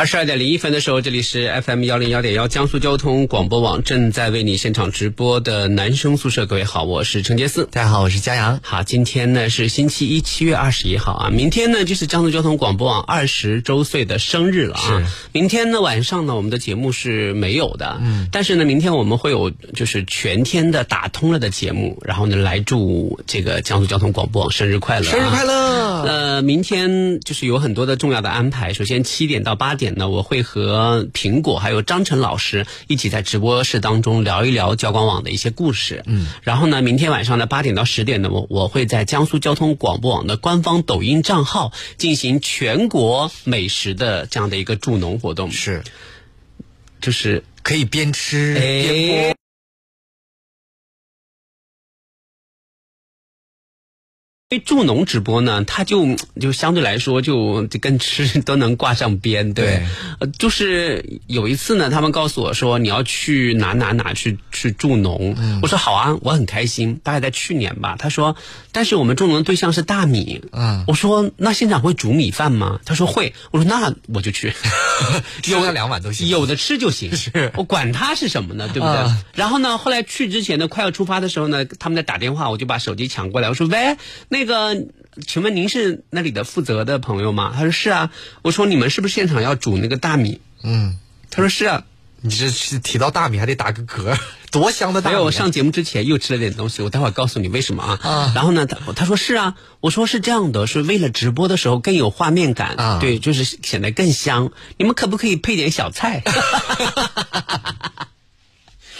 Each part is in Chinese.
二十二点零一分的时候，这里是 FM 幺零幺点幺江苏交通广播网正在为你现场直播的男生宿舍。各位好，我是陈杰思。大家好，我是佳阳。好，今天呢是星期一，七月二十一号啊。明天呢就是江苏交通广播网二十周岁的生日了啊。明天呢晚上呢我们的节目是没有的，嗯，但是呢明天我们会有就是全天的打通了的节目，然后呢来祝这个江苏交通广播网生日快乐，生日快乐。呃，明天就是有很多的重要的安排。首先七点到八点呢，我会和苹果还有张晨老师一起在直播室当中聊一聊交管网的一些故事。嗯，然后呢，明天晚上的八点到十点呢，我我会在江苏交通广播网的官方抖音账号进行全国美食的这样的一个助农活动。是，就是可以边吃边播。因为助农直播呢，它就就相对来说就跟吃 都能挂上边，对。呃，就是有一次呢，他们告诉我说你要去哪哪哪去去助农，我说好啊，我很开心。大概在去年吧，他说，但是我们助农的对象是大米，嗯，我说那现场会煮米饭吗？他说会，我说那我就去，有个两碗都行，有的吃就行，是我管他是什么呢，对不对？然后呢，后来去之前呢，快要出发的时候呢，他们在打电话，我就把手机抢过来，我说喂，那。那个，请问您是那里的负责的朋友吗？他说是啊。我说你们是不是现场要煮那个大米？嗯，他说是啊。你这提到大米还得打个嗝，多香的大米！没有，我上节目之前又吃了点东西，我待会儿告诉你为什么啊。啊。然后呢，他他说是啊。我说是这样的，是为了直播的时候更有画面感啊。对，就是显得更香。你们可不可以配点小菜？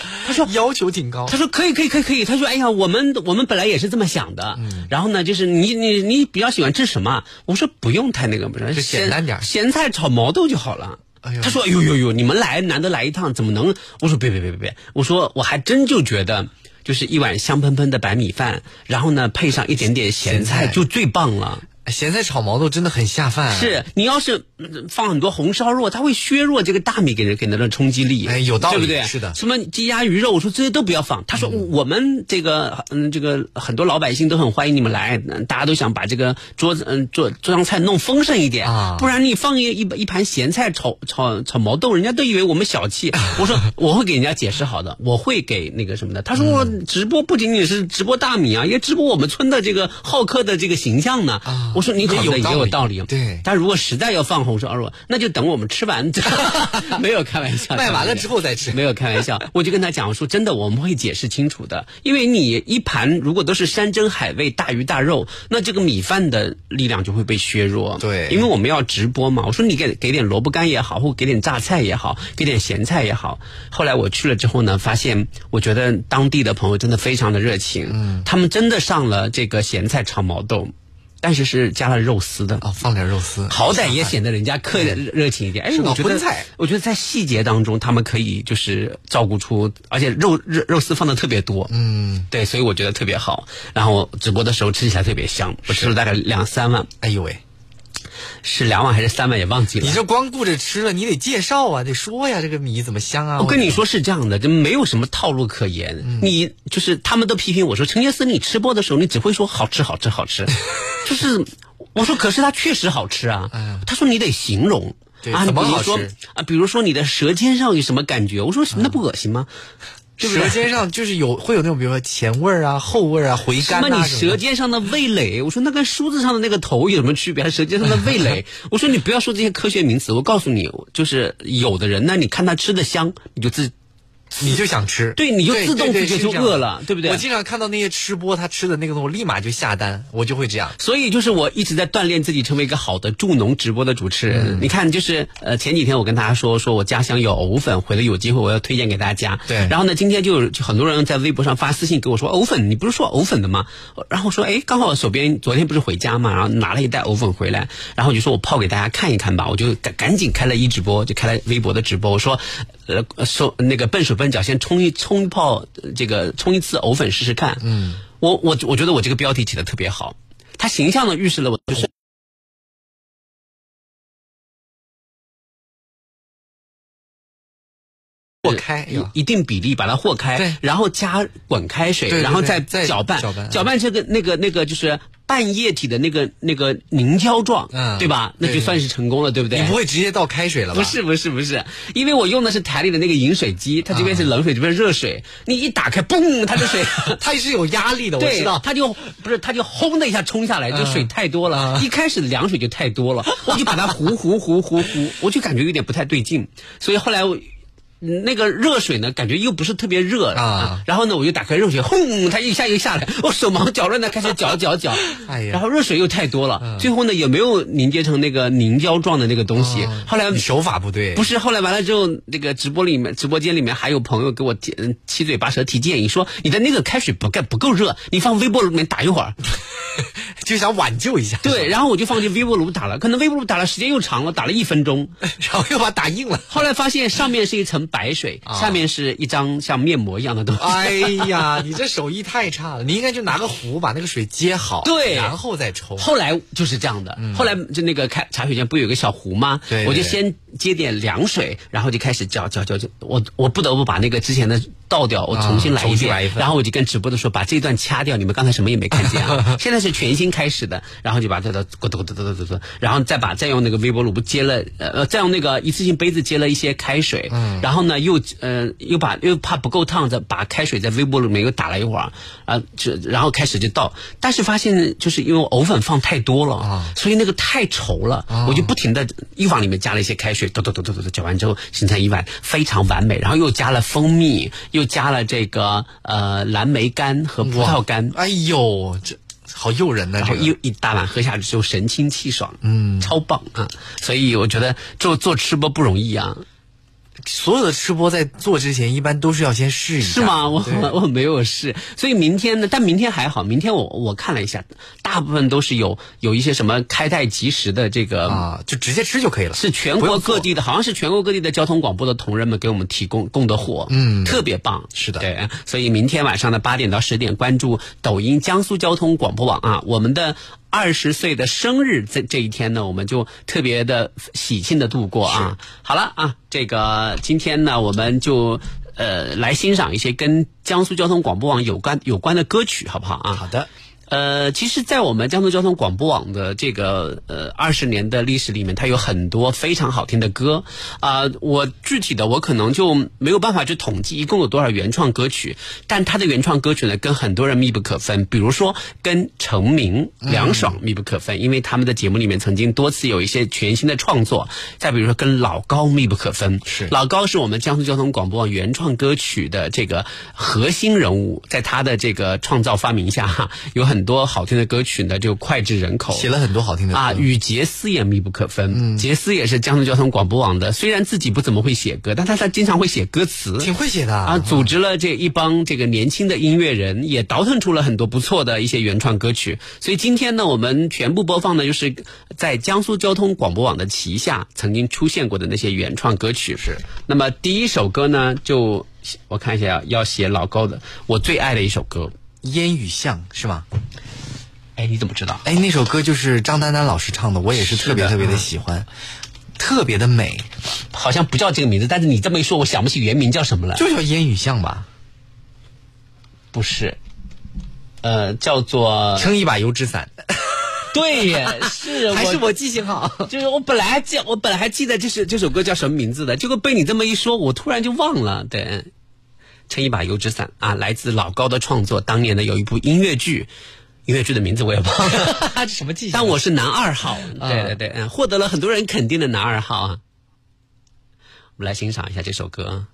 他说要求挺高。他说可以可以可以可以。他说哎呀，我们我们本来也是这么想的。嗯。然后呢，就是你你你比较喜欢吃什么？我说不用太那个，不是简单点，咸菜炒毛豆就好了。哎他说哎呦呦呦，你们来难得来一趟，怎么能？我说别别别别别。我说我还真就觉得，就是一碗香喷喷的白米饭，然后呢配上一点点咸菜，就最棒了。咸菜炒毛豆真的很下饭。是你要是放很多红烧肉，它会削弱这个大米给人给人的冲击力。哎，有道理，对不对？是的。什么鸡鸭鱼肉，我说这些都不要放。他说我们这个嗯，这个很多老百姓都很欢迎你们来，大家都想把这个桌子嗯桌桌上菜弄丰盛一点啊，不然你放一一一盘咸菜炒炒炒毛豆，人家都以为我们小气。我说我会给人家解释好的，我会给那个什么的。他说我直播不仅仅是直播大米啊，也直播我们村的这个好客的这个形象呢。我说你考虑的也有道理，对。但如果实在要放红烧肉，那就等我们吃完，没有开玩笑，卖完了之后再吃，没有开玩笑。我就跟他讲我说，真的，我们会解释清楚的。因为你一盘如果都是山珍海味、大鱼大肉，那这个米饭的力量就会被削弱。对，因为我们要直播嘛。我说你给给点萝卜干也好，或给点榨菜也好，给点咸菜也好。后来我去了之后呢，发现我觉得当地的朋友真的非常的热情，嗯，他们真的上了这个咸菜炒毛豆。但是是加了肉丝的哦，放点肉丝，好歹也显得人家客热情一点。哎，我觉得，我觉得在细节当中，他们可以就是照顾出，而且肉肉肉丝放的特别多，嗯，对，所以我觉得特别好。然后直播的时候吃起来特别香，我吃了大概两三碗。哎呦喂！是两碗还是三碗也忘记了。你这光顾着吃了，你得介绍啊，得说呀，这个米怎么香啊？我跟你说是这样的，就没有什么套路可言。你就是他们都批评我说，陈杰斯，你吃播的时候你只会说好吃好吃好吃，就是我说可是它确实好吃啊。他说你得形容啊，怎么好吃啊？比如说你的舌尖上有什么感觉？我说那不恶心吗？舌尖上就是有会有那种，比如说前味儿啊、后味儿啊、回甘啊什么。你舌尖上的味蕾，我说那跟梳子上的那个头有什么区别？还舌尖上的味蕾，我说你不要说这些科学名词。我告诉你，就是有的人呢，你看他吃的香，你就自你就想吃，对，你就自动自觉就饿了，对不对我？经常看到那些吃播他吃的那个东西，我立马就下单，我就会这样。所以就是我一直在锻炼自己，成为一个好的助农直播的主持人。你看，就是呃前几天我跟大家说，说我家乡有藕粉，回来有机会我要推荐给大家。对然后呢，今天就有就很多人在微博上发私信给我说，藕粉，你不是说藕粉的吗？然后我说，哎，刚好我手边昨天不是回家嘛，然后拿了一袋藕粉回来，然后我就说我泡给大家看一看吧，我就赶赶紧开了一直播，就开了微博的直播，我说，呃，手那个笨手笨脚，先冲一冲一泡呃这个冲一次藕粉试试看。嗯，我我我觉得我这个标题起的特别好。它形象的预示了我就是和开一一定比例把它和开，对然后加滚开水，然后再搅拌搅拌这个那个那个就是半液体的那个那个凝胶状，嗯对吧？那就算是成功了，对不对？你不会直接倒开水了吧？不是不是不是，因为我用的是台里的那个饮水机，它这边是冷水，这边是热水，你一打开，嘣，它的水。它是有压力的，我，知道。它就不是，它就轰的一下冲下来，就水太多了。一开始凉水就太多了，我就把它糊糊糊糊糊，我就感觉有点不太对劲，所以后来我。嗯那个热水呢，感觉又不是特别热啊然后呢，我就打开热水，轰，它一下又下来，我 手忙脚乱的开始搅搅搅，哎呀然后热水又太多了，最后呢也没有凝结成那个凝胶状的那个东西。后来手法不对，不是，后来完了之后，那个直播里面，直播间里面还有朋友给我提嗯七嘴八舌提建议，说你的那个开水不够不够热，你放微波炉里面打一会儿。就想挽救一下。对，然后我就放进微波炉打了，可能微波炉打了时间又长了，打了一分钟。然后又把它打硬了。后来发现上面是一层白水，下面是一张像面膜一样的东西。哎呀，你这手艺太差了，你应该就拿个壶把那个水接好，对然后再冲。后来就是这样的，后来就那个开茶水间不有个小壶吗？对对我就先接点凉水，然后就开始搅搅搅搅。我我不得不把那个之前的倒掉，我重新来一遍。然后我就跟直播的说，把这段掐掉，你们刚才什么也没看见啊。现在是全新开始的，然后就把这个咕嘟咕嘟咕嘟咕嘟，然后再把再用那个微波炉不接了呃，再用那个一次性杯子接了一些开水，嗯，然后呢又呃又把又怕不够烫，再把开水在微波炉里面又打了一会儿啊，这然后开始就倒，但是发现就是因为藕粉放太多了啊所以那个太稠了，我就不停的又往里面加了一些开水，嘟嘟嘟嘟嘟嘟搅完之后形成一碗非常完美，然后又加了蜂蜜，又加了这个呃蓝莓干和葡萄干。哎呦，这好诱人呐、然后这个一一大碗喝下去之后神清气爽，嗯，超棒啊！所以我觉得做做吃播不容易啊，所有的吃播在做之前，一般都是要先试一下，是吗？我我没有试，所以明天呢？但明天还好，明天我我看了一下，大部分都是有有一些什么开袋即食的这个啊，就直接吃就可以了。是全国各地的，好像是全国各地的交通广播的同仁们给我们提供供的货，嗯，特别棒，是的对，所以明天晚上的八点到十点，关注抖音江苏交通广播网啊，我们的。二十岁的生日，这这一天呢，我们就特别的喜庆的度过啊。好了啊，这个今天呢，我们就呃来欣赏一些跟江苏交通广播网有关有关的歌曲，好不好啊？好的，呃，其实，在我们江苏交通广播网的这个呃二十年的历史里面，它有很多非常好听的歌啊、我具体的我可能就没有办法去统计一共有多少原创歌曲，但它的原创歌曲呢，跟很多人密不可分。比如说，跟成名、梁爽密不可分，因为他们的节目里面曾经多次有一些全新的创作。再比如说，跟老高密不可分，是老高是我们江苏交通广播网原创歌曲的这个核心人物，在他的这个创造发明下，哈，有很多好听的歌曲呢就脍炙人口，写了很多好听的歌啊，与杰斯也密不可分。杰斯也是江苏交通广播网的，虽然自己不怎么会写歌，但他他经常会写歌词，挺会写的啊，组织了这一帮这个年轻的音乐人，也倒腾出了很多不错的一些原创歌曲。所以今天呢，我们全部播放的就是在江苏交通广播网的旗下曾经出现过的那些原创歌曲。是。那么第一首歌呢，就我看一下，要写老高的我最爱的一首歌。烟雨巷是吗？哎，你怎么知道？哎，那首歌就是张丹丹老师唱的，我也是特别特别的喜欢，特别的美，好像不叫这个名字，但是你这么一说，我想不起原名叫什么了。就叫烟雨巷吧。不是，呃，叫做撑一把油纸伞，对耶，是还是我记性好。就是我本来记，我本来还记得这是这首歌叫什么名字的，结果被你这么一说，我突然就忘了。对，撑一把油纸伞啊，来自老高的创作，当年的有一部音乐剧，音乐剧的名字我也忘了，这什么记性？但我是男二号，对对对，嗯，获得了很多人肯定的男二号啊。我们来欣赏一下这首歌。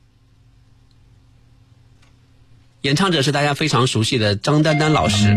演唱者是大家非常熟悉的张丹丹老师。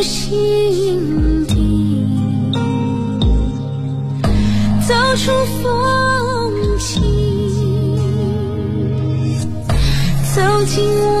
心底走出风景走进我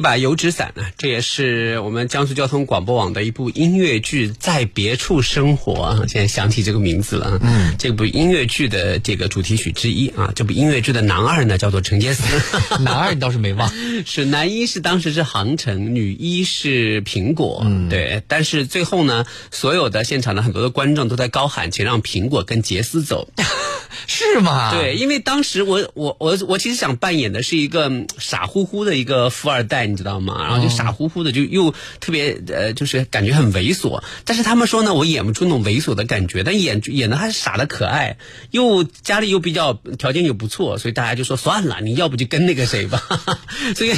一把油纸伞呢，这也是我们江苏交通广播网的一部音乐剧《在别处生活》啊。现在想起这个名字了，嗯，这部音乐剧的这个主题曲之一啊。这部音乐剧的男二呢叫做陈杰斯，男二你倒是没忘，是男一是当时是杭城，女一是苹果，嗯，对。但是最后呢，所有的现场的很多的观众都在高喊，请让苹果跟杰斯走。是吗？对，因为当时我我我我其实想扮演的是一个傻乎乎的一个富二代，你知道吗？然后就傻乎乎的，就又特别呃，就是感觉很猥琐。但是他们说呢，我演不出那种猥琐的感觉，但演演的还是傻的可爱，又家里又比较条件又不错，所以大家就说算了，你要不就跟那个谁吧。所以，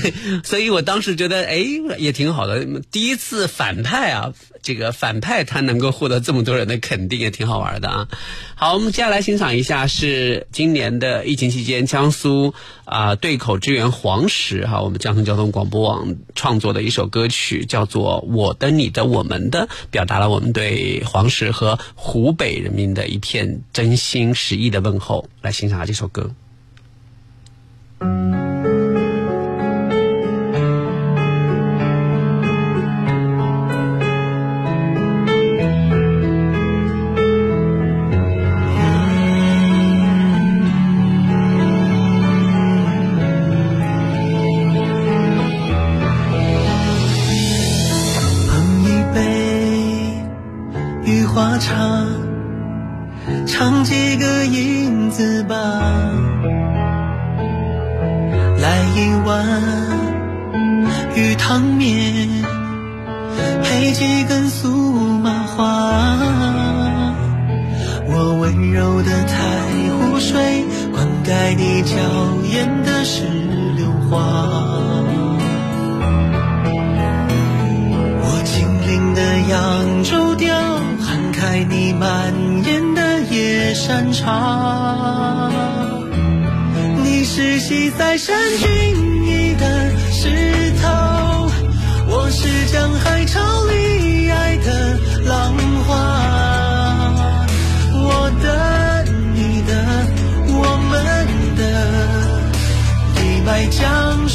所以我当时觉得，哎，也挺好的。第一次反派啊，这个反派他能够获得这么多人的肯定，也挺好玩的啊。好，我们接下来欣赏一下，是今年的疫情期间，江苏啊对口支援黄石哈，我们江苏交通广播网创作的一首歌曲，叫做《我的、你的、我们的》，表达了我们对黄石和湖北人民的一片真心实意的问候。来欣赏下这首歌。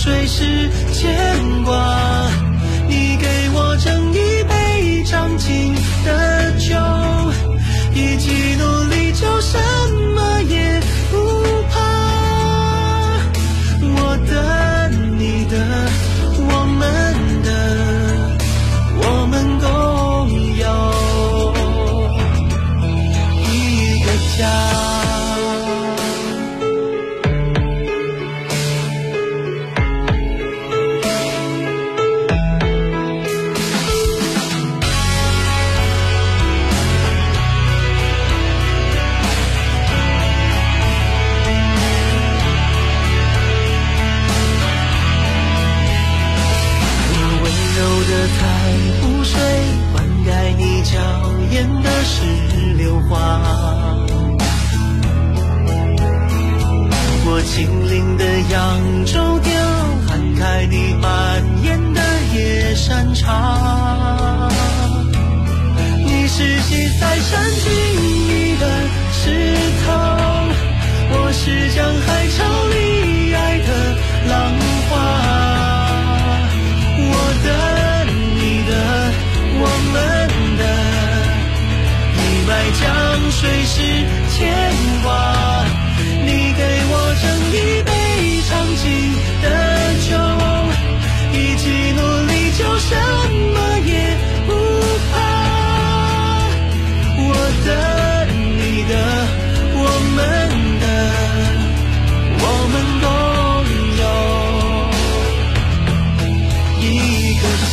最是牵挂。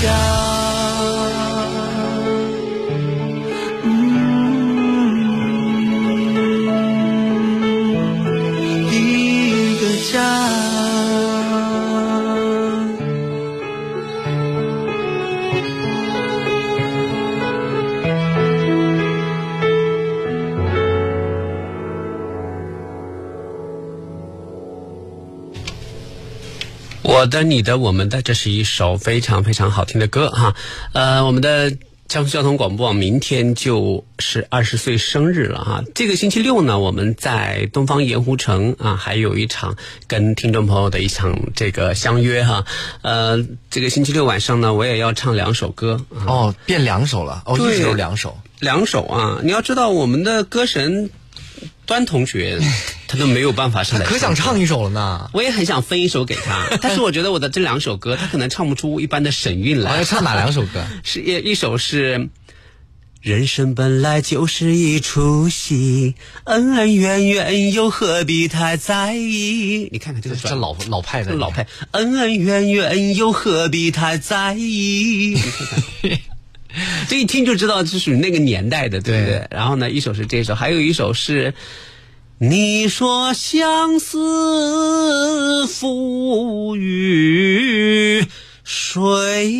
Yeah. 我的、你的、我们的，这是一首非常非常好听的歌哈。呃，我们的江苏交通广播网明天就是二十岁生日了哈。这个星期六呢，我们在东方盐湖城啊，还有一场跟听众朋友的一场这个相约哈。呃，这个星期六晚上呢，我也要唱两首歌。哦，变两首了哦，一首两首，两首啊！你要知道，我们的歌神。端同学，他都没有办法上来，可想唱一首了呢。我也很想分一首给他，但是我觉得我的这两首歌，他可能唱不出一般的神韵来。我要唱哪两首歌？是一一首是人生本来就是一出戏，恩恩怨怨又何必太在意？你看看这个这老老派的老派，恩恩怨怨又何必太在意？你看看，这一听就知道是属于那个年代的，对不对？然后呢，一首是这首，还有一首是。你说相思赋予谁？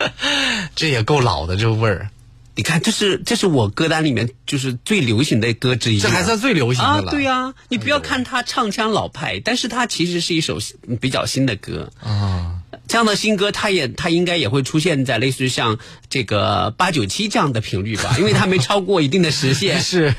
这也够老的，这味儿。你看，这是这是我歌单里面就是最流行的歌之一。这还算最流行的了。对呀，你不要看他唱腔老派，但是他其实是一首比较新的歌啊。这样的新歌，它也它应该也会出现在类似于像这个八九七这样的频率吧，因为它没超过一定的时限。是，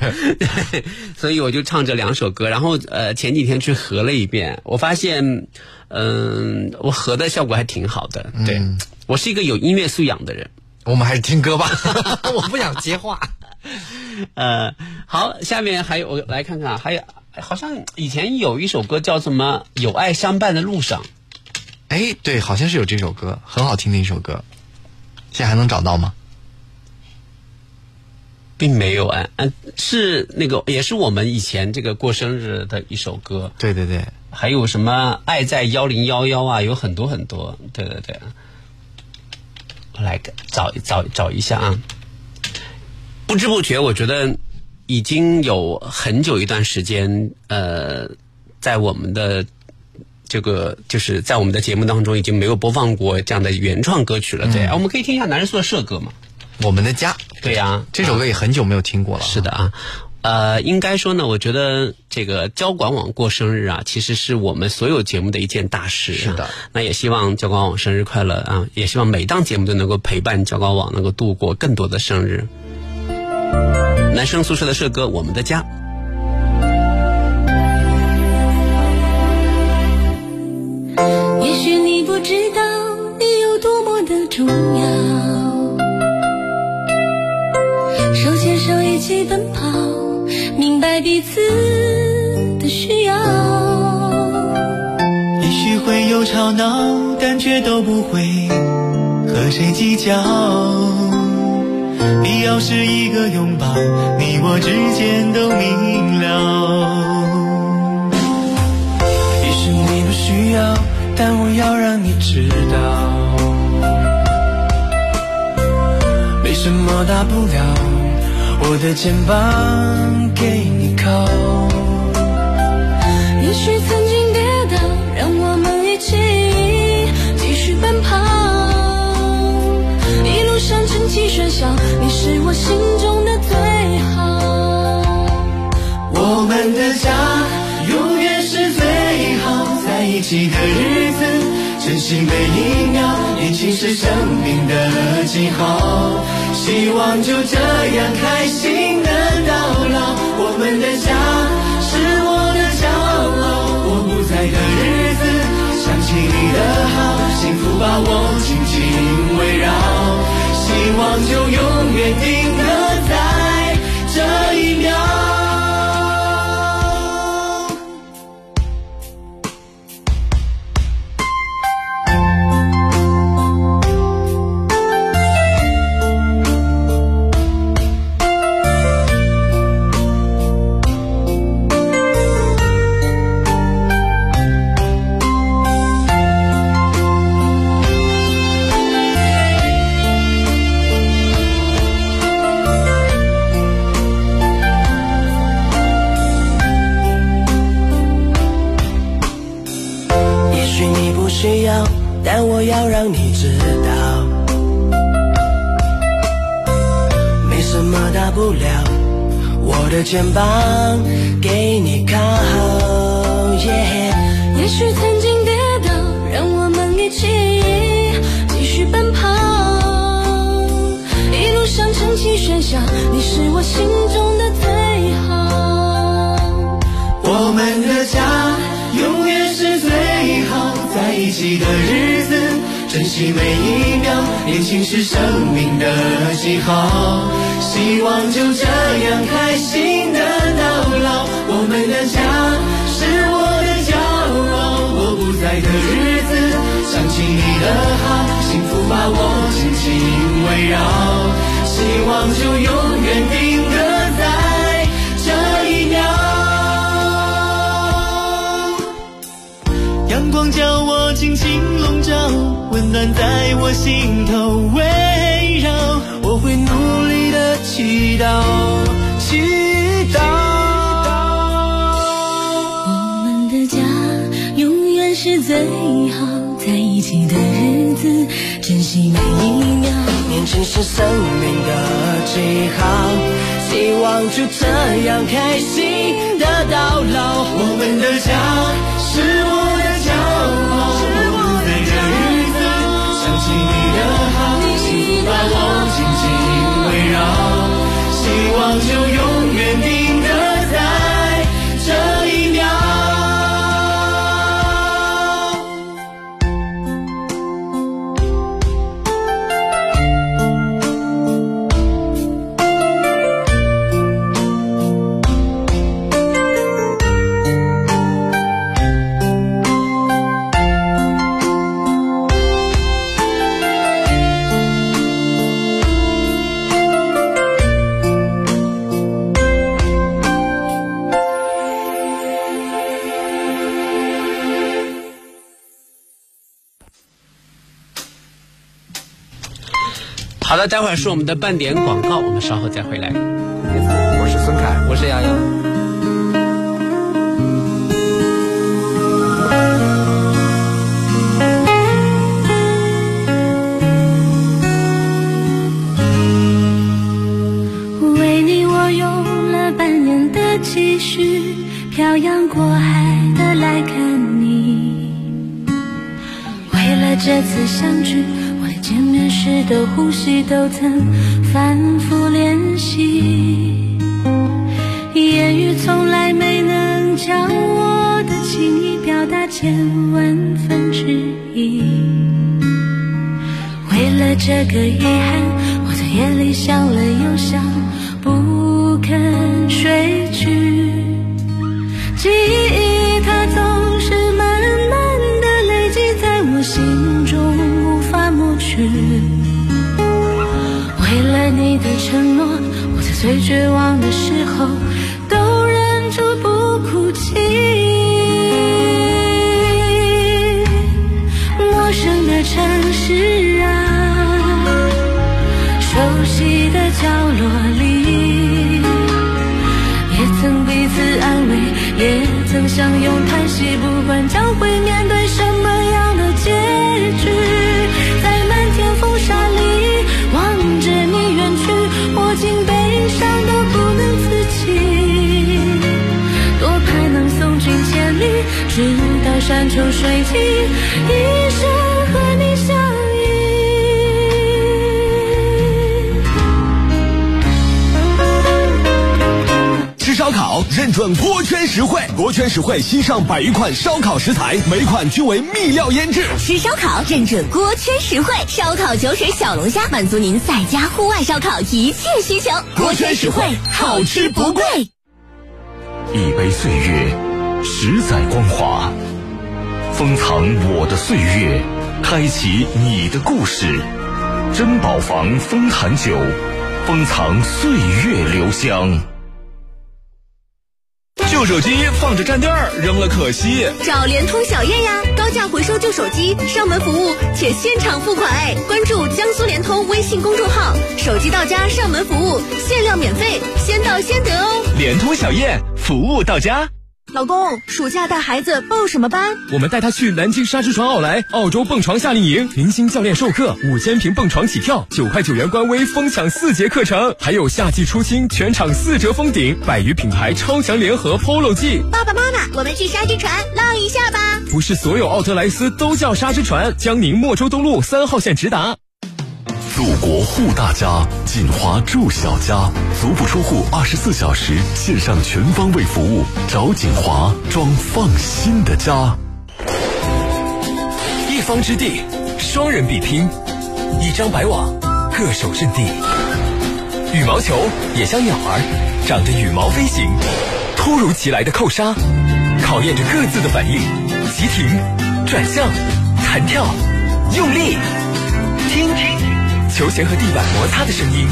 所以我就唱这两首歌，然后呃前几天去合了一遍，我发现，嗯，我合的效果还挺好的。对，我是一个有音乐素养的人。我们还是听歌吧，我不想接话。呃，好，下面还有我来看看，还有好像以前有一首歌叫什么《有爱相伴的路上》。哎，对，好像是有这首歌，很好听的一首歌。现在还能找到吗？并没有哎，嗯，是那个，也是我们以前这个过生日的一首歌。对对对，还有什么“爱在幺零幺幺”啊，有很多很多。对对对，我来找找找一下啊。不知不觉，我觉得已经有很久一段时间，呃，在我们的。这个就是在我们的节目当中已经没有播放过这样的原创歌曲了，对，我们可以听一下男人宿舍歌嘛，《我们的家》。对呀，这首歌也很久没有听过了。是的啊，呃，应该说呢，我觉得这个交管网过生日啊，其实是我们所有节目的一件大事。是的，那也希望交管网生日快乐啊！也希望每档节目都能够陪伴交管网，能够度过更多的生日。男生宿舍的社歌，《我们的家》。知道你有多么的重要，手牵手一起奔跑，明白彼此的需要。也许会有吵闹，但却都不会和谁计较。必要是一个拥抱，你我之间都明了。也许你不需要。但我要让你知道，没什么大不了，我的肩膀给你靠。也许曾经跌倒，让我们一起继续奔跑。一路上整齐喧嚣，你是我心中的最好。我们的一起的日子，珍惜每一秒，年轻是生命的记号。希望就这样开心的到老。我们的家是我的骄傲。我不在的日子，想起你的好，幸福把我紧紧围绕。希望就永远定格在这一秒。知道，没什么大不了，我的肩膀给你靠，也许曾经跌倒，让我们一起继续奔跑。一路上撑起喧嚣，你是我心中的最好。我们的家永远是最好，在一起的日子，珍惜每一秒，年轻是生命的记号。希望就这样开心的到老，我们的家是我的骄傲。我不在的日子，想起你的好，幸福把我紧紧围绕，希望就永远定格在阳光将我轻轻笼罩，温暖在我心头围绕，我会努力的祈祷，祈祷。我们的家永远是最好在一起的日子，珍惜每一秒。年轻是生命的记号，希望就这样开心的到老。我们的家是我希望就永远待会儿是我们的半点广告，我们稍后再回来。我是孙凯，我是杨洋。为你，我用了半年的积蓄，漂洋过海的来看你。为了这次相聚，时的呼吸都曾反复练习。言语从来没能将我的情意表达千万分之一。为了这个遗憾，我在夜里想了又想，最绝望的时候都忍住不哭泣。陌生的城市啊，熟悉的角落里，也曾彼此安慰，也曾相拥叹息，不管将会面对什么山穷水尽，一生和你相依。吃烧烤认准锅圈实惠，锅圈实惠新上百余款烧烤食材，每款均为秘料腌制。吃烧烤认准锅圈实惠，烧烤酒水小龙虾满足您在家户外烧烤一切需求。锅圈实惠，好吃不贵。一杯岁月，十载光华，封藏我的岁月，开启你的故事。珍宝坊封坛酒，封藏岁月留香。旧手机放着占地儿，扔了可惜。找联通小燕呀，高价回收旧手机，上门服务且现场付款哎！关注江苏联通微信公众号，手机到家上门服务，限量免费，先到先得哦。联通小燕，服务到家。老公，暑假带孩子报什么班？我们带他去南京沙之船奥莱澳洲蹦床夏令营，明星教练授课，五千平蹦床起跳，九块九元官微疯抢四节课程，还有夏季出清全场四折封顶，百余品牌超强联合 POLO 季。爸爸妈妈，我们去沙之船浪一下吧！不是所有奥特莱斯都叫沙之船，江宁莫州东路三号线直达。祖国护大家，锦华住小家，足不出户，二十四小时线上全方位服务，找锦华装放心的家。一方之地，双人比拼，一张白网，各守阵地。羽毛球也像鸟儿，长着羽毛飞行。突如其来的扣杀，考验着各自的反应。急停，转向，弹跳，用力，听，球鞋和地板摩擦的声音，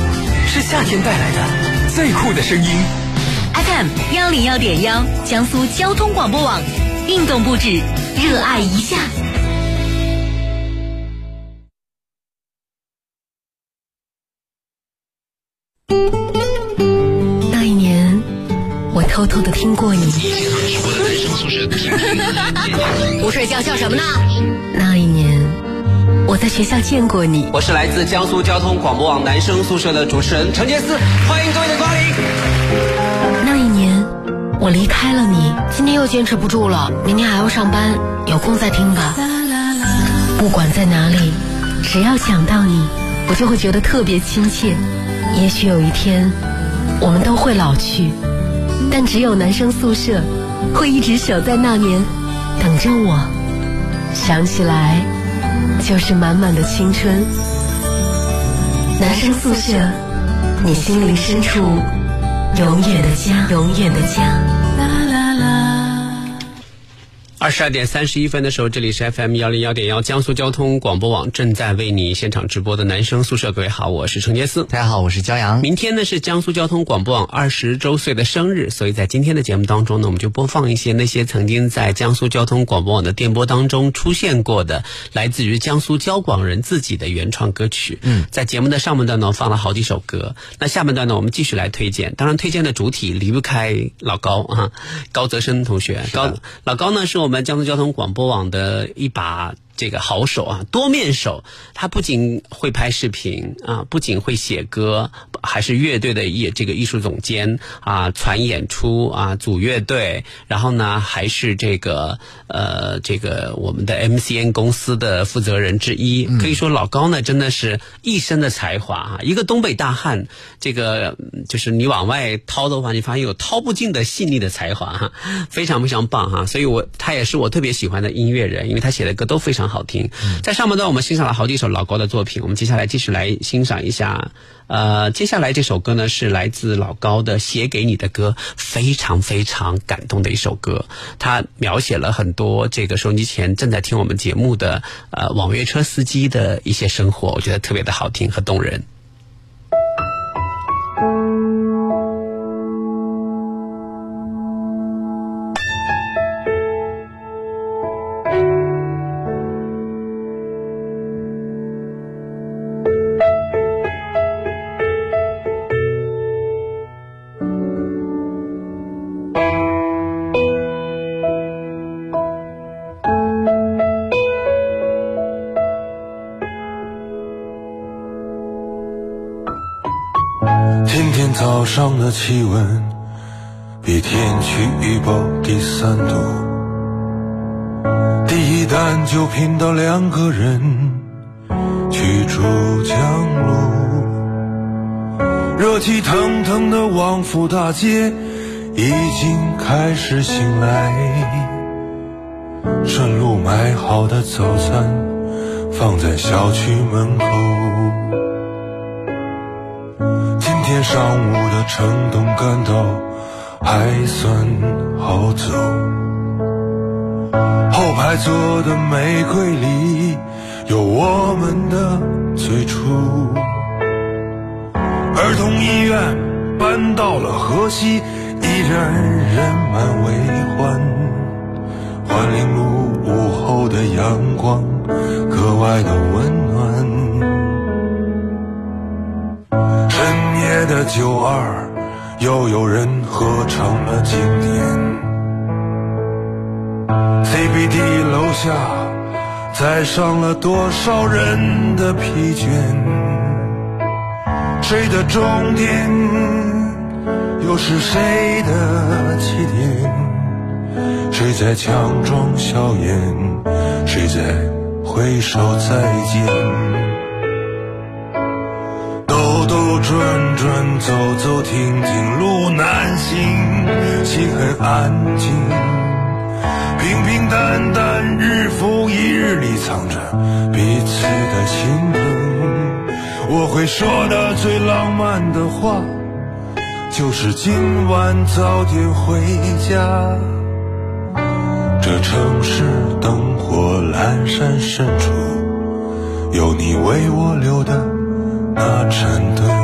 是夏天带来的最酷的声音。FM 幺零幺点幺，江苏交通广播网，运动不止，热爱一下。那一年，我偷偷的听过你。不睡觉笑什么呢？那我在学校见过你。我是来自江苏交通广播网男生宿舍的主持人陈杰思，欢迎各位的光临。那一年，我离开了你。今天又坚持不住了，明天还要上班，有空再听吧。不管在哪里，只要想到你，我就会觉得特别亲切。也许有一天，我们都会老去，但只有男生宿舍会一直守在那年，等着我。想起来，就是满满的青春。男生宿舍，你心灵深处永远的家，永远的家。二十二点三十一分的时候，这里是 FM 幺零幺点幺江苏交通广播网正在为你现场直播的男生宿舍。各位好，我是程杰思，大家好，我是焦阳。明天呢是江苏交通广播网二十周岁的生日，所以在今天的节目当中呢，我们就播放一些那些曾经在江苏交通广播网的电波当中出现过的，来自于江苏交广人自己的原创歌曲。嗯，在节目的上半段呢放了好几首歌，那下半段呢我们继续来推荐。当然，推荐的主体离不开老高啊，高泽生同学。高老高呢是我们。我们江苏交通广播网的一把这个好手啊，多面手。他不仅会拍视频啊，不仅会写歌，还是乐队的艺这个艺术总监啊，传演出啊，组乐队。然后呢，还是这个呃这个我们的 MCN 公司的负责人之一。可以说老高呢，真的是一身的才华啊，一个东北大汉。这个就是你往外掏的话，你发现有掏不尽的细腻的才华哈，非常非常棒哈。所以我他也是我特别喜欢的音乐人，因为他写的歌都非常好听。在上半段我们欣赏了好几首老高的作品，我们接下来继续来欣赏一下。呃，接下来这首歌呢是来自老高的《写给你的歌》，非常非常感动的一首歌。他描写了很多这个收音机前正在听我们节目的呃网约车司机的一些生活，我觉得特别的好听和动人。的气温比天气预报低三度，第一单就拼到两个人去珠江路，热气腾腾的王府大街已经开始醒来，顺路买好的早餐放在小区门口。天上午的城东干道还算好走，后排座的玫瑰里有我们的最初。儿童医院搬到了河西，依然人满为患。环林路午后的阳光格外的温的九二，又有人合成了经典。CBD 楼下，载上了多少人的疲倦？谁的终点，又是谁的起点？谁在强装笑颜？谁在挥手再见？兜兜转转，走走停停，路难行，心很安静。平平淡淡，日复一日里藏着彼此的心疼。我会说的最浪漫的话，就是今晚早点回家。这城市灯火阑珊深处，有你为我留的。那盏灯。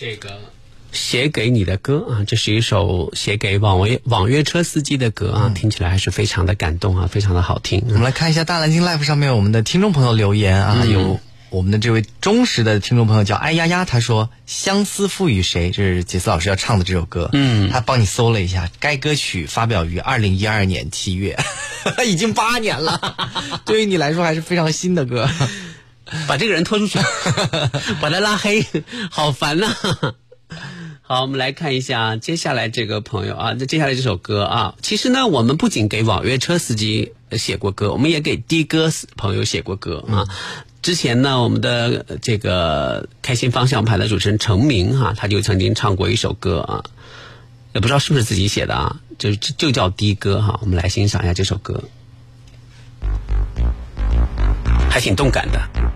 这个写给你的歌啊，这是一首写给网约网约车司机的歌啊，听起来还是非常的感动啊，非常的好听。我们来看一下大蓝鲸 Live 上面我们的听众朋友留言啊，有我们的这位忠实的听众朋友叫哎呀呀，他说“相思赋予谁”，这是杰斯老师要唱的这首歌。嗯，他帮你搜了一下，该歌曲发表于二零一二年七月，已经八年了，对于你来说还是非常新的歌。把这个人拖出去，把他拉黑，好烦呐、好，我们来看一下接下来这个朋友啊，那接下来这首歌啊，其实呢，我们不仅给网约车司机写过歌，我们也给的哥朋友写过歌啊。之前呢，我们的呃这个开心方向盘的主持人程明哈、他就曾经唱过一首歌啊，也不知道是不是自己写的啊，就就就叫的哥哈、我们来欣赏一下这首歌，还挺动感的。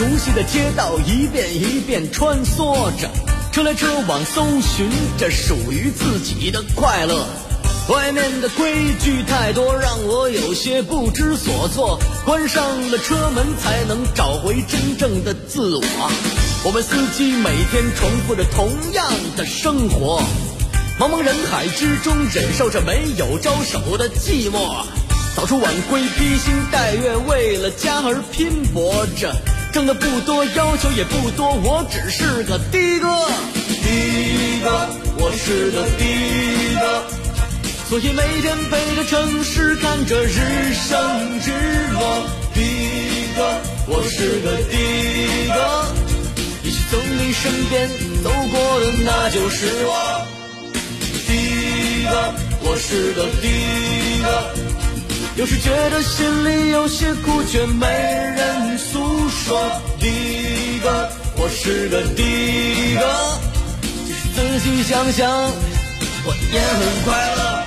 熟悉的街道一遍一遍穿梭着，车来车往，搜寻着属于自己的快乐。外面的规矩太多，让我有些不知所措。关上了车门，才能找回真正的自我。我们司机每天重复着同样的生活，茫茫人海之中，忍受着没有招手的寂寞。早出晚归，披星戴月，为了家而拼搏着，挣的不多，要求也不多，我只是个的哥，的哥，我是个的哥。所以每天背着城市看着日升日落，的哥，我是个的哥。也许从你身边走过的那就是我，的哥，我是个的哥。有时觉得心里有些苦，却没人诉说。第一个，我是个的哥，其实仔细想想，我也很快乐。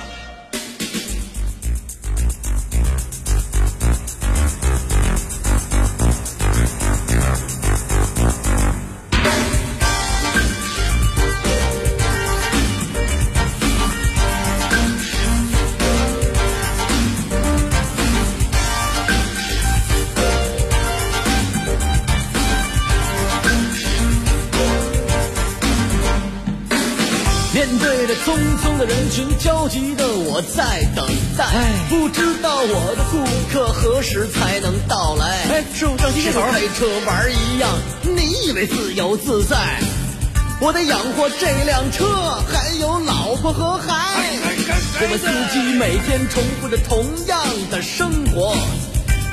的人群，焦急的我在等待，不知道我的顾客何时才能到来。哎，师傅上开车玩一样，你以为自由自在？我得养活这辆车，还有老婆和孩。我们司机每天重复着同样的生活，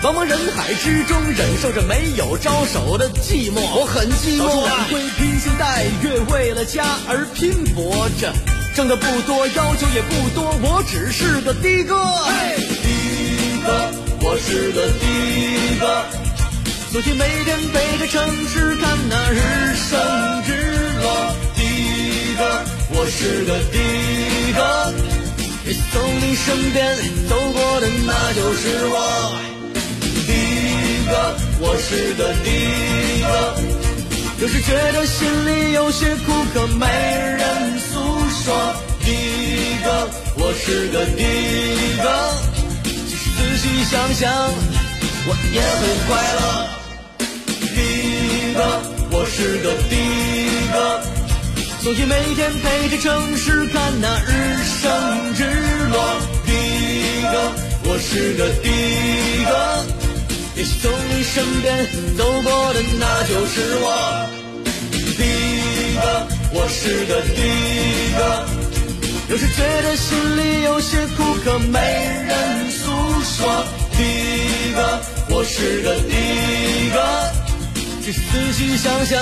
茫茫人海之中忍受着没有招手的寂寞。我很寂寞啊，晚归披星戴月，为了家而拼搏着，挣的不多，要求也不多，我只是个的哥。的哥，我是个的哥，所以每天背着城市看那日升日落。的哥，我是个的哥。从你身边走过的那就是我，的哥，我是个的哥。有时觉得心里有些苦，可没人诉说。的哥，我是个的哥。其实仔细想想，我也很快乐。的哥，我是个的哥。所以每天陪着城市看那日升日落，的哥，我是个的哥。也许从你身边走过的那就是我，我是个的哥。有时觉得心里有些苦，可没人诉说，的哥，我是个的哥。其实仔细想想，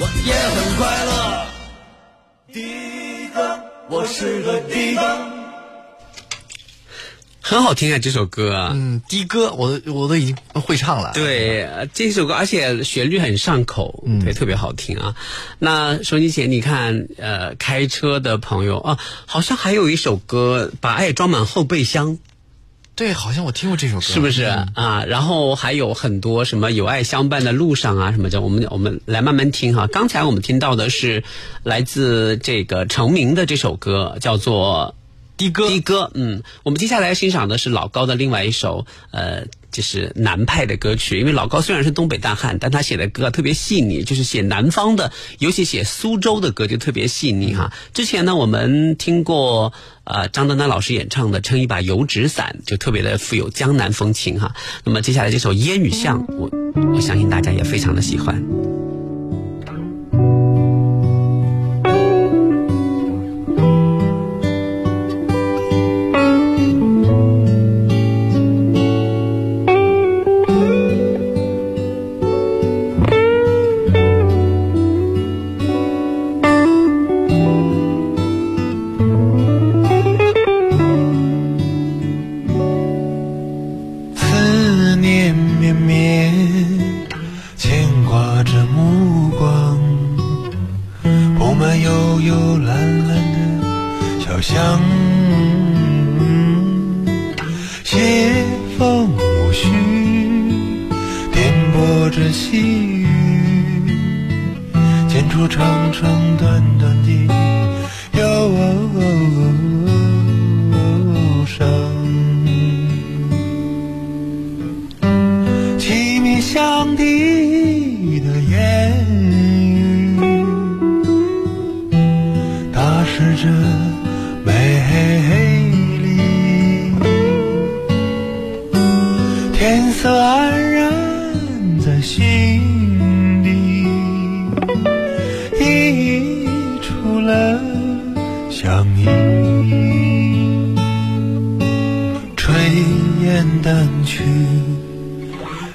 我也很快乐。的哥，我是个的哥，很好听啊！这首歌啊，嗯，的哥，我都我都已经会唱了。对，这首歌而且旋律很上口，嗯，对，特别好听啊。那收音机前你看，呃，开车的朋友啊，好像还有一首歌，把爱装满后备箱。对，好像我听过这首歌，是不是啊？然后还有很多什么有爱相伴的路上啊什么的，我们我们来慢慢听哈。刚才我们听到的是来自这个成名的这首歌，叫做《的哥》。的哥，嗯，我们接下来欣赏的是老高的另外一首呃。就是南派的歌曲，因为老高虽然是东北大汉，但他写的歌特别细腻，就是写南方的，尤其写苏州的歌就特别细腻哈。之前呢，我们听过呃张丹丹老师演唱的《撑一把油纸伞》，就特别的富有江南风情哈。那么接下来这首《烟雨巷》，我我相信大家也非常的喜欢。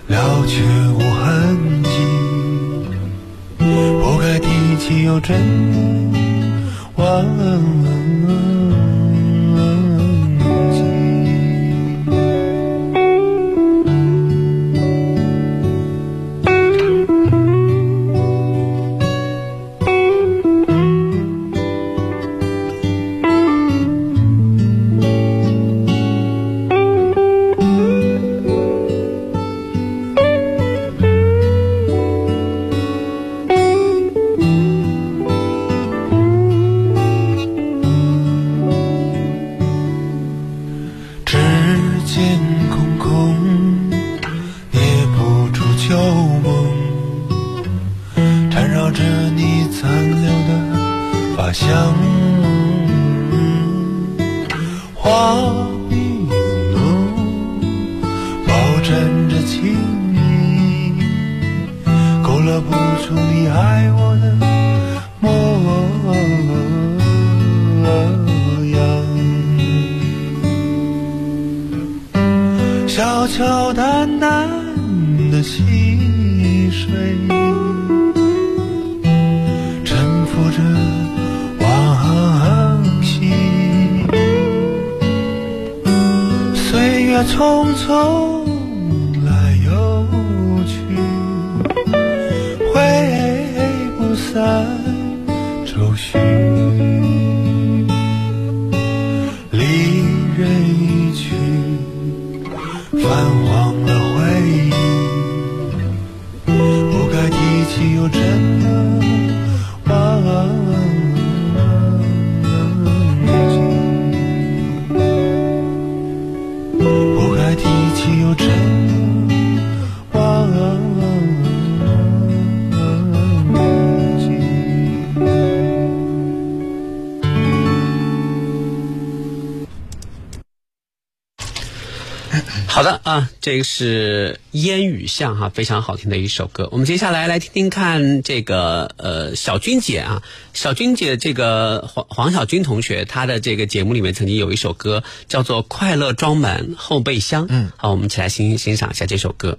了却无痕迹。不该提起又怎能忘这个是烟雨巷哈，非常好听的一首歌，我们接下来来听听看这个呃小君姐啊，小君姐这个黄黄小君同学，她的这个节目里面曾经有一首歌叫做快乐装满后备箱，嗯，好，我们一起来欣欣赏一下这首歌。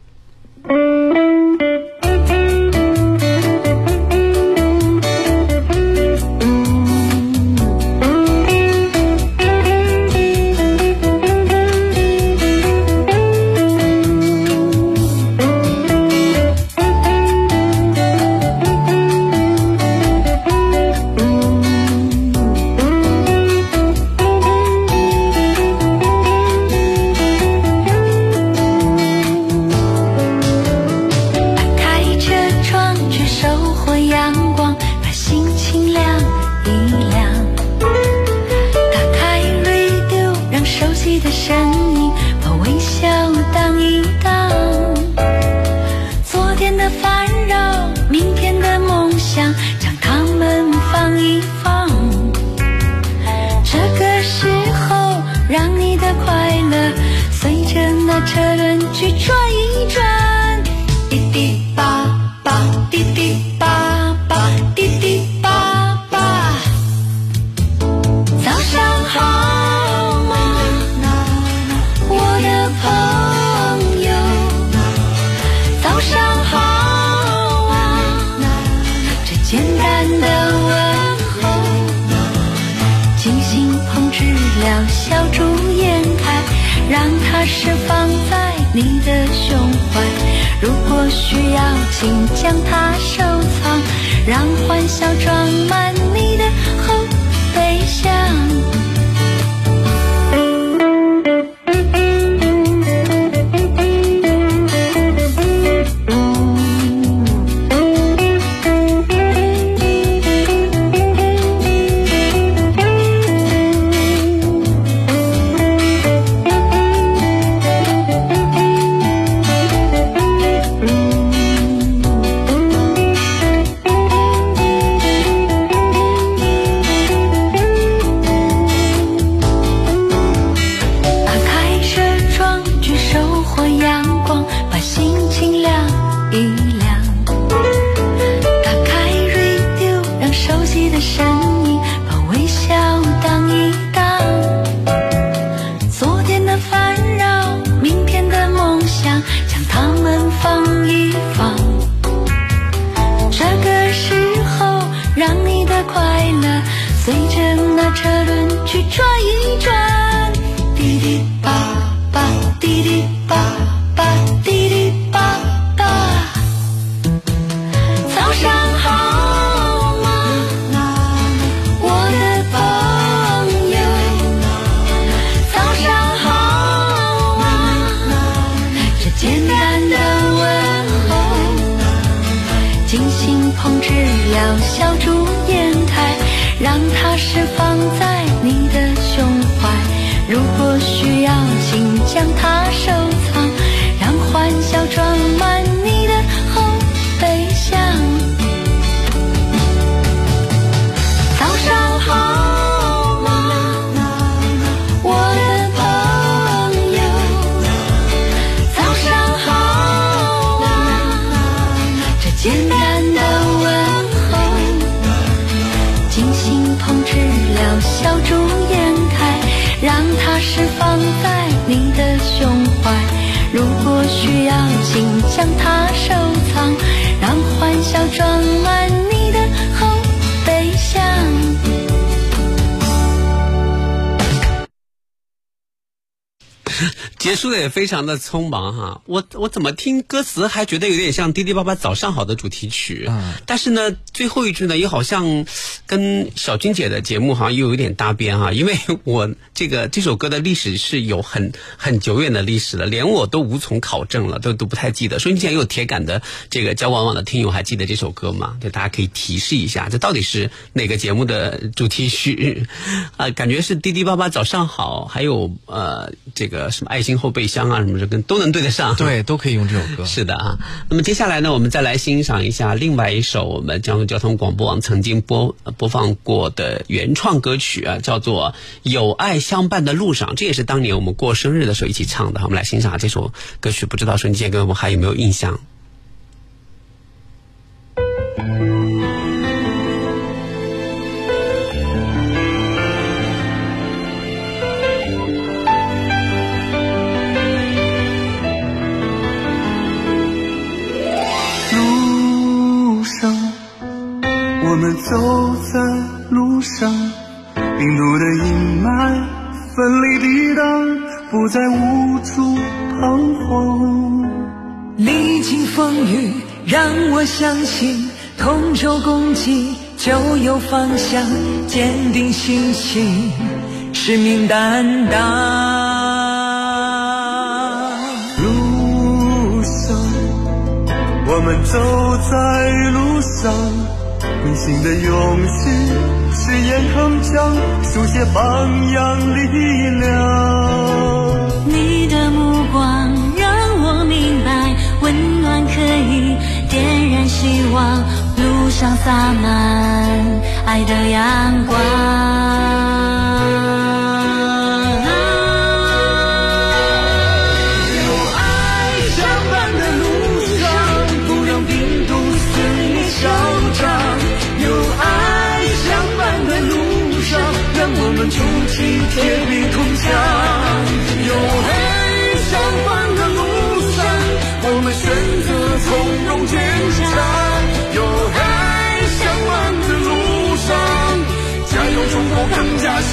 小竹烟台让它释放在 trăng 结束的也非常的匆忙哈，我我怎么听歌词还觉得有点像《滴滴爸爸早上好》的主题曲，嗯，但是呢，最后一句呢又好像跟小军姐的节目好像又有点搭边哈，因为我这个这首歌的历史是有很很久远的历史了，连我都无从考证了，都都不太记得。所以你前有铁杆的这个交往网的听友还记得这首歌吗？就大家可以提示一下，这到底是哪个节目的主题曲？啊，感觉是《滴滴爸爸早上好》，还有呃这个什么爱。今后备箱啊，什么这跟都能对得上，对，都可以用这首歌。是的啊，那么接下来呢，我们再来欣赏一下另外一首我们江苏交通广播网曾经播播放过的原创歌曲啊，叫做《有爱相伴的路上》，这也是当年我们过生日的时候一起唱的。我们来欣赏这首歌曲，不知道瞬间跟我们还有没有印象？路上，病毒的阴霾，奋力抵挡，不再无处彷徨。历经风雨，让我相信，同舟共济就有方向，坚定信心，使命担当。路上，我们走在路上。温馨的勇士，誓言铿锵，书写榜样力量。你的目光让我明白，温暖可以点燃希望，路上洒满爱的阳光。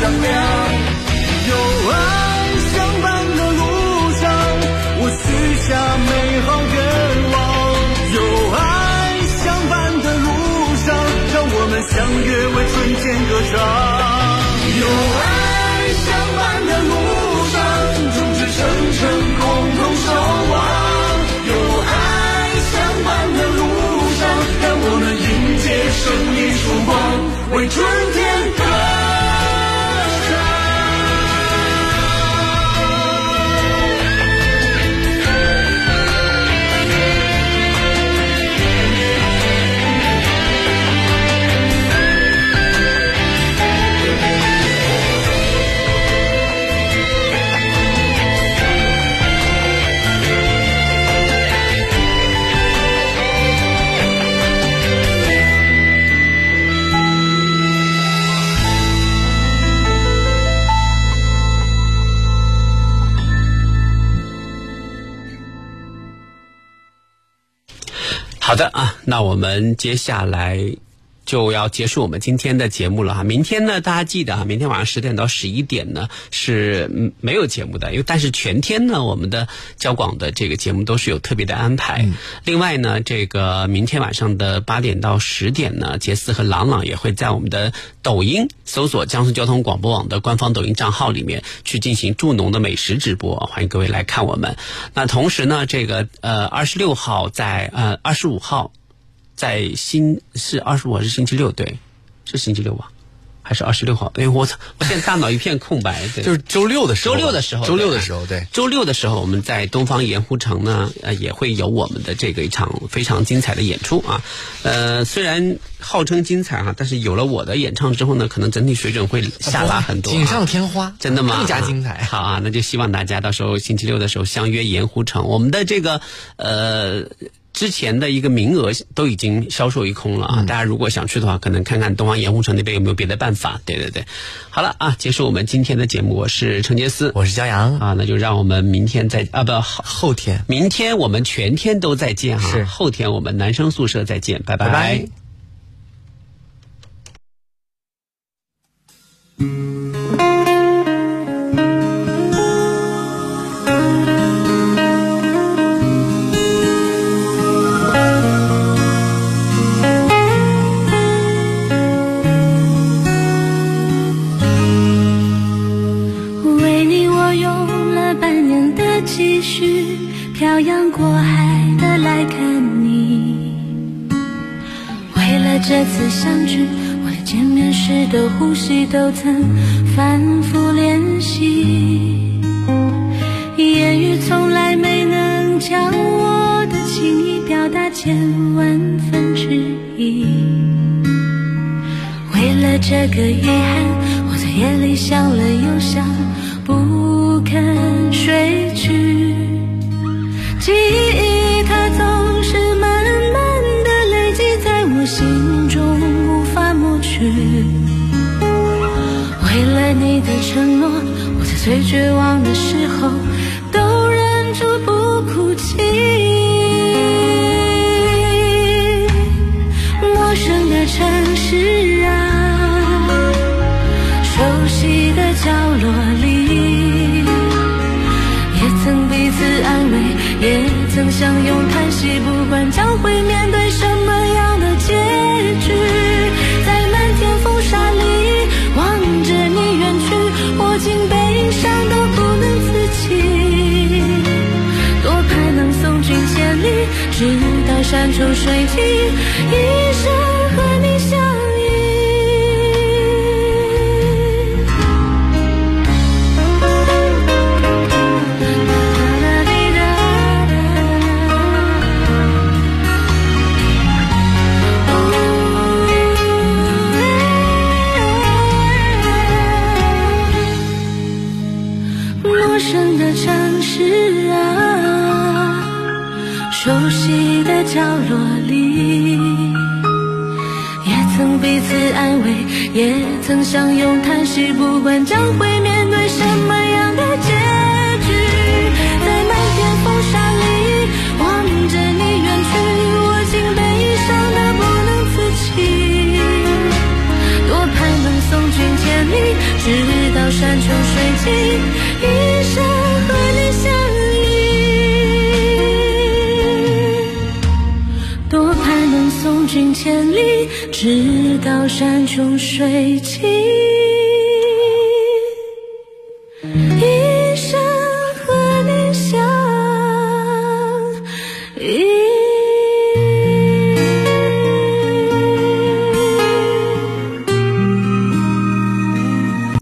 能量有爱相伴的路上我许下美好愿望有爱相伴的路上让我们相约为春天歌唱。有爱相伴的路上众志成城共同守望有爱相伴的路上让我们迎接胜利曙光为春天好的啊，那我们接下来就要结束我们今天的节目了哈。明天呢，大家记得哈，明天晚上十点到十一点呢是没有节目的，因为但是全天呢，我们的交广的这个节目都是有特别的安排。另外呢，这个明天晚上的八点到十点呢，杰斯和朗朗也会在我们的抖音搜索江苏交通广播网的官方抖音账号里面去进行助农的美食直播，欢迎各位来看我们。那同时呢，这个呃二十六号在呃二十五号。在星是二十五是星期六对，是星期六吧，还是二十六号？哎，我操！我现在大脑一片空白。对，就是周六的时候。周六的时候。周六的时候，对。周六的时候，我们在东方盐湖城呢，呃，也会有我们的这个一场非常精彩的演出啊。呃，虽然号称精彩啊，但是有了我的演唱之后呢，可能整体水准会下拉很多，锦上添花。真的吗？更加精彩。好啊，那就希望大家到时候星期六的时候相约盐湖城。我们的这个呃。之前的一个名额都已经销售一空了啊！大家如果想去的话，可能看看东方盐湖城那边有没有别的办法。对对对，好了啊，结束我们今天的节目。我是陈杰斯，我是骄阳啊，那就让我们明天再啊不后天，明天我们全天都再见哈。是后天我们男生宿舍再见，拜拜。飘洋过海的来看你。为了这次相聚我连见面时的呼吸都曾反复练习言语从来没能将我的情意表达千万分之一。为了这个遗憾我在夜里想了又想不肯睡记忆它总是慢慢的累积在我心中，无法抹去。为了你的承诺，我在最绝望的时候都忍住不哭泣。相拥叹息，不管将会面对什么样的结局，在漫天风沙里望着你远去，我竟悲伤到不能自己。多盼能送君千里，直到山穷水尽，也曾相拥叹息，不管将会面对什么样的结局，在漫天风沙里望着你远去，我竟悲伤得不能自己。多盼能送君千里，直到山穷水尽，山穷水尽，